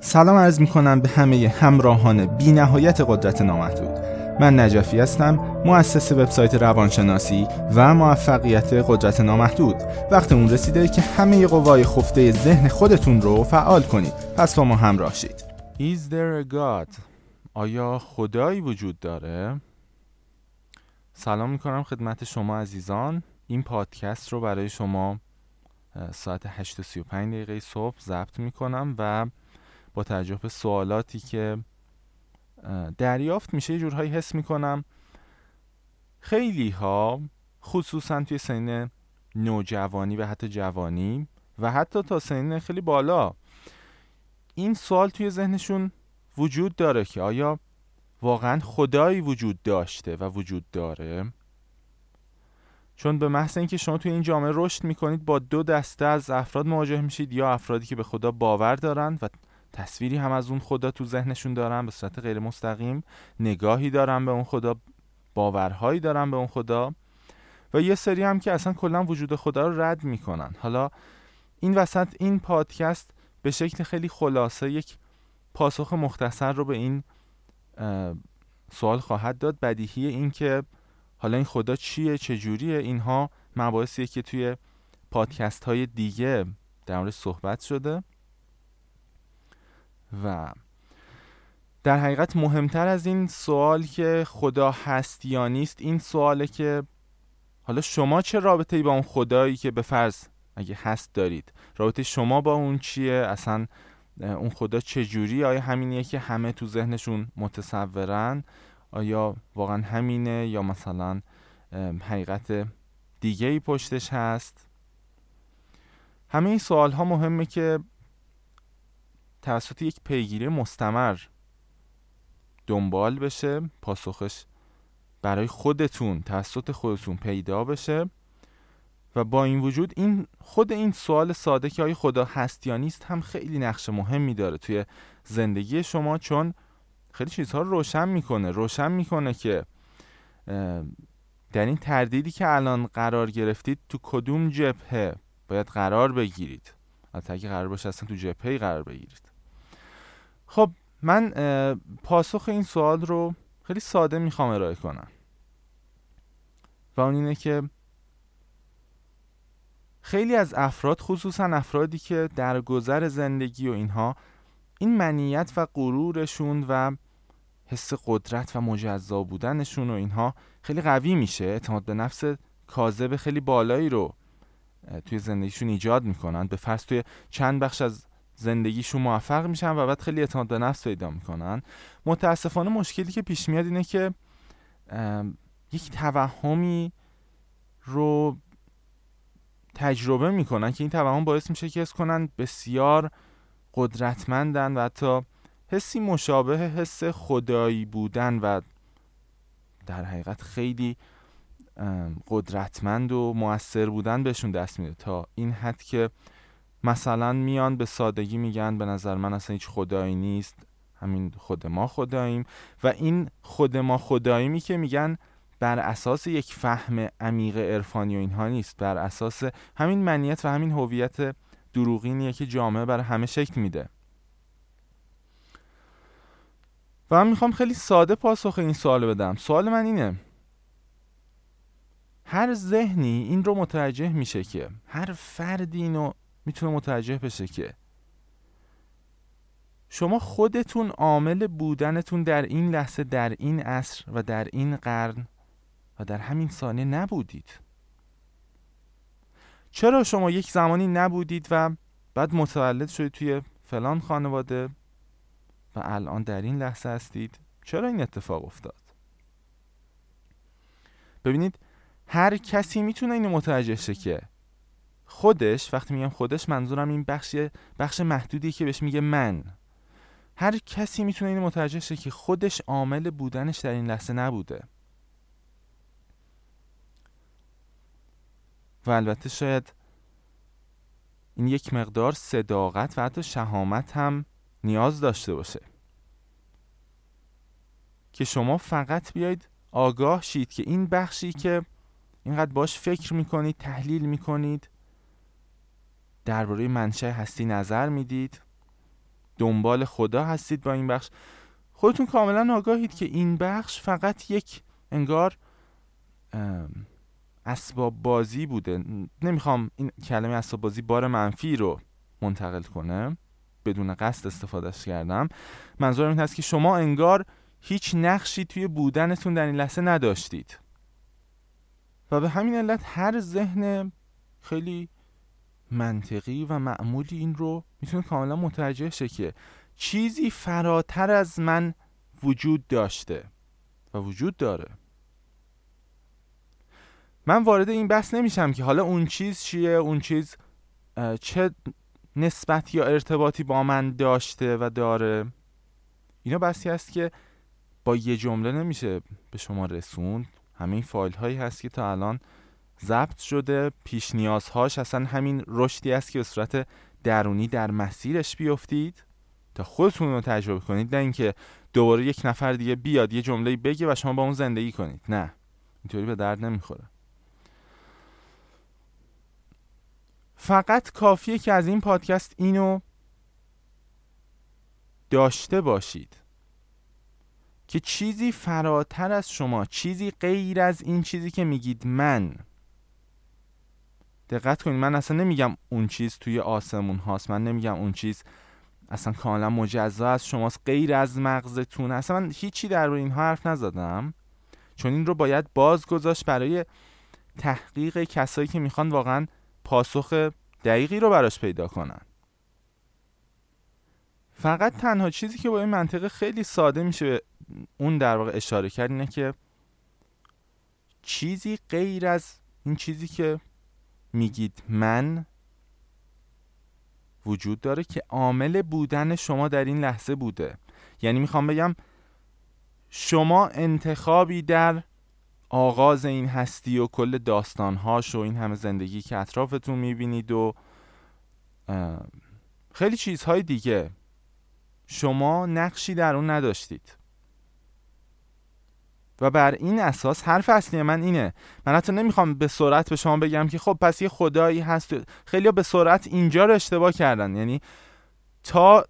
سلام عرض می کنم به همه همراهان بی نهایت قدرت نامحدود. من نجفی هستم مؤسس وبسایت روانشناسی و موفقیت قدرت نامحدود. وقت اون رسیده که همه قوای خفته ذهن خودتون رو فعال کنید. پس با ما همراه شید. Is there a God? آیا خدایی وجود داره؟ سلام می کنم خدمت شما عزیزان. این پادکست رو برای شما ساعت 8:35 دقیقه صبح ضبط می کنم و با توجه به سوالاتی که دریافت میشه یه جورهایی حس می‌کنم خیلی ها خصوصا توی سن نوجوانی و حتی جوانی و حتی تا سن خیلی بالا این سوال توی ذهنشون وجود داره که آیا واقعا خدایی وجود داشته و وجود داره؟ چون به محض اینکه شما توی این جامعه رشد می‌کنید با دو دسته از افراد مواجه میشید یا افرادی که به خدا باور دارند و تصویری هم از اون خدا تو ذهنشون دارن به صورت غیر مستقیم. نگاهی دارن به اون خدا باورهایی دارن به اون خدا. و یه سری هم که اصلا کلا وجود خدا رو رد می‌کنن. حالا این وسط این پادکست به شکل خیلی خلاصه یک پاسخ مختصر رو به این سوال خواهد داد. بدیهی این که حالا این خدا چیه چجوریه اینها مباحثیه که توی پادکست های دیگه در مورد صحبت شده. و در حقیقت مهمتر از این سوال که خدا هست یا نیست این سواله که حالا شما چه رابطه ای با اون خدایی که به فرض اگه هست دارید؟ رابطه شما با اون چیه؟ اصلا اون خدا چه جوری آیا همینیه که همه تو ذهنشون متصورن؟ آیا واقعا همینه؟ یا مثلا حقیقت دیگه ای پشتش هست؟ همه این سوال ها مهمه که توسط یک پیگیری مستمر دنبال بشه پاسخش برای خودتون توسط خودتون پیدا بشه و با این وجود این خود این سوال ساده که آیا خدا هست یا نیست هم خیلی نقش مهمی داره توی زندگی شما چون خیلی چیزها رو روشن می‌کنه روشن می‌کنه که در این تردیدی که الان قرار گرفتید تو کدوم جبهه باید قرار بگیرید. البته اگه قرار باشه اصلا تو جبهه قرار بگیرید. من پاسخ این سوال رو خیلی ساده می‌خوام ارائه کنم. و اون اینه که خیلی از افراد خصوصا افرادی که در گذر زندگی و اینها این منیت و غرورشون و حس قدرت و مجزا بودنشون و اینها خیلی قوی میشه. اعتماد به نفس کاذب خیلی بالایی رو توی زندگیشون ایجاد می‌کنن. به فرض توی چند بخش از زندگیشون موفق میشن و بعد خیلی اعتماد به نفس پیدا می‌کنن. متاسفانه مشکلی که پیش میاد اینه که یک توهمی رو تجربه می‌کنن که این توهم باعث میشه که حس کنن بسیار قدرتمندن و حتی حسی مشابه حس خدایی بودن و در حقیقت خیلی قدرتمند و موثر بودن بهشون دست میده. تا این حد که مثلا میان به سادگی میگن به نظر من اصلا هیچ خدایی نیست. همین خود ما خداییم. و این خود ما خداییمی که میگن بر اساس یک فهم عمیق عرفانی و اینها نیست. بر اساس همین منیت و همین هویت دروغینیه که جامعه بر همه شکل میده. و من می‌خوام خیلی ساده پاسخ این سوال بدم. سوال من اینه هر ذهنی این رو متوجه میشه که هر فردی اینو می‌تونه متوجه بشه که شما خودتون عامل بودنتون در این لحظه در این عصر و در این قرن و در همین ثانیه نبودید. چرا شما یک زمانی نبودید و بعد متولد شدید توی فلان خانواده و الان در این لحظه هستید؟ چرا این اتفاق افتاد؟ ببینید هر کسی می‌تونه اینو متوجه شه که خودش وقتی میگم خودش منظورم این بخش بخش محدودی که بهش میگه من. هر کسی می‌تونه اینو متوجه شه که خودش عامل بودنش در این لحظه نبوده. و البته شاید این یک مقدار صداقت و حتی شهامت هم نیاز داشته باشه. که شما فقط بیاید آگاه شید که این بخشی که اینقدر باش فکر می‌کنید تحلیل می‌کنید درباره منشأ هستی نظر می‌دید؟ دنبال خدا هستید با این بخش؟ خودتون کاملا آگاهید که این بخش فقط یک انگار اسباب بازی بوده. نمی‌خوام این کلمه اسباب بازی بار منفی رو منتقل کنه. بدون قصد استفادهش کردم. منظورم این هست که شما انگار هیچ نقشی توی بودنتون در این لحظه نداشتید. و به همین علت هر ذهن خیلی منطقی و معمولی این رو می‌تونه کاملا متوجه شه که چیزی فراتر از من وجود داشته و وجود داره. من وارد این بحث نمیشم که حالا اون چیز چیه اون چیز چه نسبت یا ارتباطی با من داشته و داره. اینا بحثی هست که با یه جمله نمیشه به شما رسوند. همین فایل هایی هست که تا الان ضبط شده پیش نیازهاش اصلا همین رشدی است که به صورت درونی در مسیرش بیفتید تا خودتون رو تجربه کنید نه اینکه دوباره یک نفر دیگه بیاد یه جمله بگه و شما با اون زندگی کنید. نه اینطوری به درد نمی‌خوره. فقط کافیه که از این پادکست اینو داشته باشید که چیزی فراتر از شما چیزی غیر از این چیزی که میگید من دقت کنید من اصلا نمیگم اون چیز توی آسمون هاست. من نمیگم اون چیز اصلا کاملا مجزا از شماست غیر از مغزتون. اصلا من هیچی در اینها حرف نزدم. چون این رو باید باز گذاشت برای تحقیق کسایی که می‌خوان واقعا پاسخ دقیقی رو براش پیدا کنن. فقط تنها چیزی که با این منطقه خیلی ساده میشه اون در واقع اشاره کرد اینه که چیزی غیر از این چیزی که میگید من وجود داره که عامل بودن شما در این لحظه بوده. یعنی می‌خوام بگم شما انتخابی در آغاز این هستی و کل داستانهاش و این همه زندگی که اطرافتون می‌بینید و خیلی چیزهای دیگه شما نقشی در اون نداشتید. و بر این اساس حرف اصلی من اینه. من حتی نمی‌خوام به سرعت به شما بگم که خب پس یه خدایی هست خیلی به سرعت اینجا رو اشتباه کردن. یعنی تا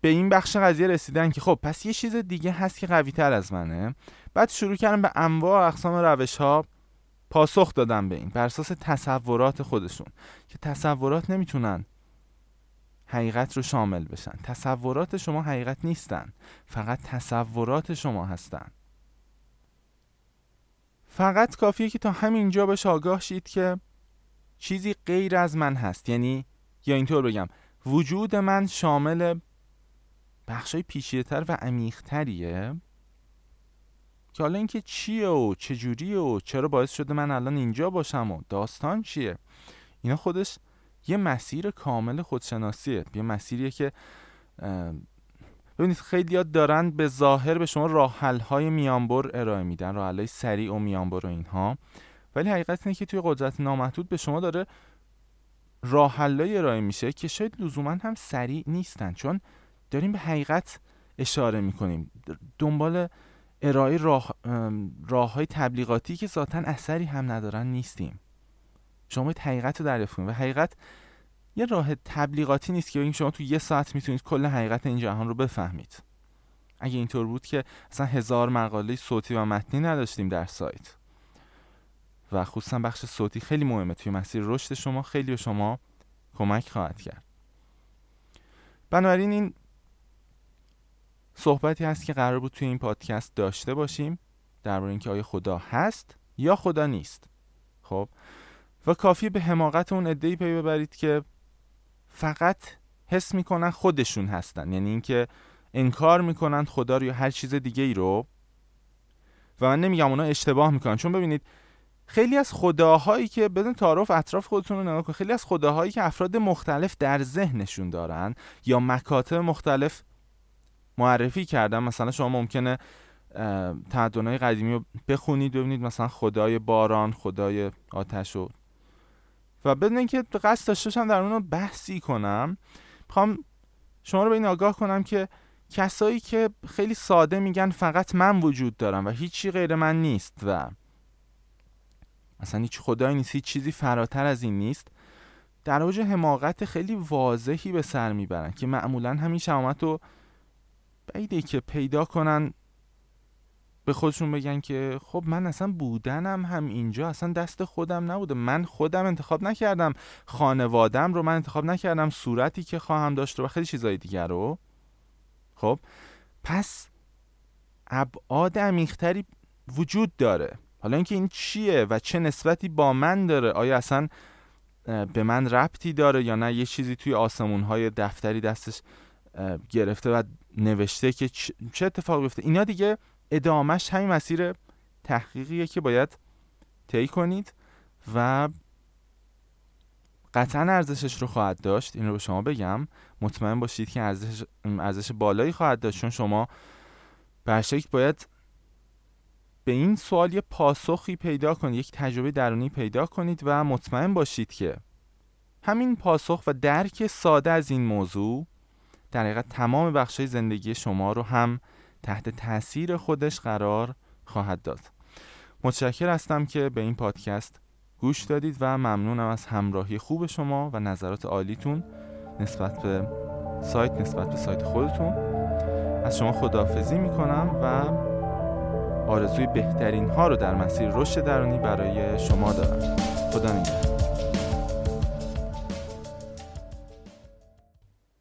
به این بخش قضیه رسیدن که خب پس یه چیز دیگه هست که قوی تر از منه. بعد شروع کردم به انواع و اقسام روش ها پاسخ دادم به این بر اساس تصورات خودشون که تصورات نمی‌تونن حقیقت رو شامل بشن. تصورات شما حقیقت نیستن. فقط تصورات شما هستن. فقط کافیه که تا همینجا بهش آگاه شید که چیزی غیر از من هست. یعنی یا اینطور بگم وجود من شامل بخشای پیچیده‌تر و عمیق‌تریه که حالا اینکه چیه و چجوریه و چرا باعث شده من الان اینجا باشم و داستان چیه؟ اینا خودش یه مسیر کامل خودشناسیه. یه مسیریه که ببینید خیلی یاد دارن به ظاهر به شما راه های میانبر ارائه میدن راه های سریع و میانبر و اینها. ولی حقیقت اینه که توی قدرت نامحدود به شما داره راه ارائه میشه که شاید لزوما هم سریع نیستن. چون داریم به حقیقت اشاره می‌کنیم. دنبال ارائه راه, راه های تبلیغاتی که ذاتا اثری هم ندارن نیستیم. شما باید حقیقت رو دریافت کنید. و حقیقت یه راه تبلیغاتی نیست که بگیم شما تو یه ساعت می‌تونید کل حقیقت این جهان رو بفهمید. اگه اینطور بود که اصلا هزار مقاله صوتی و متنی نداشتیم در سایت. و خصوصا بخش صوتی خیلی مهمه. توی مسیر رشد شما خیلی به شما کمک خواهد کرد. بنابراین این صحبتی هست که قرار بود توی این پادکست داشته باشیم. درباره اینکه آیا خدا هست یا خدا نیست. خب؟ و کافی به حماقت اون ادعی پی ببرید که فقط حس می‌کنن خودشون هستن. یعنی اینکه انکار می‌کنن خدا رو یا هر چیز دیگه ای رو. و من نمیگم اونا اشتباه می‌کنن. چون ببینید خیلی از خداهایی که بدون تعارف اطراف خودتون رو نگاه کنید خیلی از خداهایی که افراد مختلف در ذهنشون دارن یا مکاتب مختلف معرفی کردن. مثلا شما ممکنه تمدن‌های قدیمی رو بخونید ببینید مثلا خدای باران خدای آتش و و بدون اینکه قصد داشته باشم در اون بحثی کنم می‌خوام شما رو به این آگاه کنم که کسایی که خیلی ساده میگن فقط من وجود دارم و هیچی غیر من نیست و اصلا هیچ خدایی نیست هیچ چیزی فراتر از این نیست در اوج حماقت خیلی واضحی به سر می‌برن که معمولا همین شمامت رو بعیده که پیدا کنن به خودشون بگن که خب من اصلا بودنم هم اینجا اصلا دست خودم نبوده. من خودم انتخاب نکردم. خانوادم رو من انتخاب نکردم. صورتی که خواهم داشت رو و خیلی چیزای دیگر رو. خب؟ پس ابعاد عمیقتری وجود داره. حالا اینکه این چیه و چه نسبتی با من داره آیا اصلا به من ربطی داره یا نه؟ یه چیزی توی آسمون های دفتری دستش گرفته و نوشته که چه اتفاقی بیفته؟ اینا دیگه ادامش همین مسیر تحقیقیه که باید طی کنید و قطعا ارزشش رو خواهد داشت. این رو به شما بگم. مطمئن باشید که ارزش ارزش بالایی خواهد داشت. چون شما به باید به این سوال یه پاسخی پیدا کنید یک تجربه درونی پیدا کنید و مطمئن باشید که همین پاسخ و درک ساده از این موضوع در حقیقت تمام بخشای زندگی شما رو هم تحت تاثیر خودش قرار خواهد داد. متشکر هستم که به این پادکست گوش دادید و ممنونم از همراهی خوب شما و نظرات عالیتون نسبت به سایت نسبت به سایت خودتون. از شما خداحافظی می‌کنم و آرزوی بهترین ها رو در مسیر رشد درونی برای شما دارم. خدا نگهدار.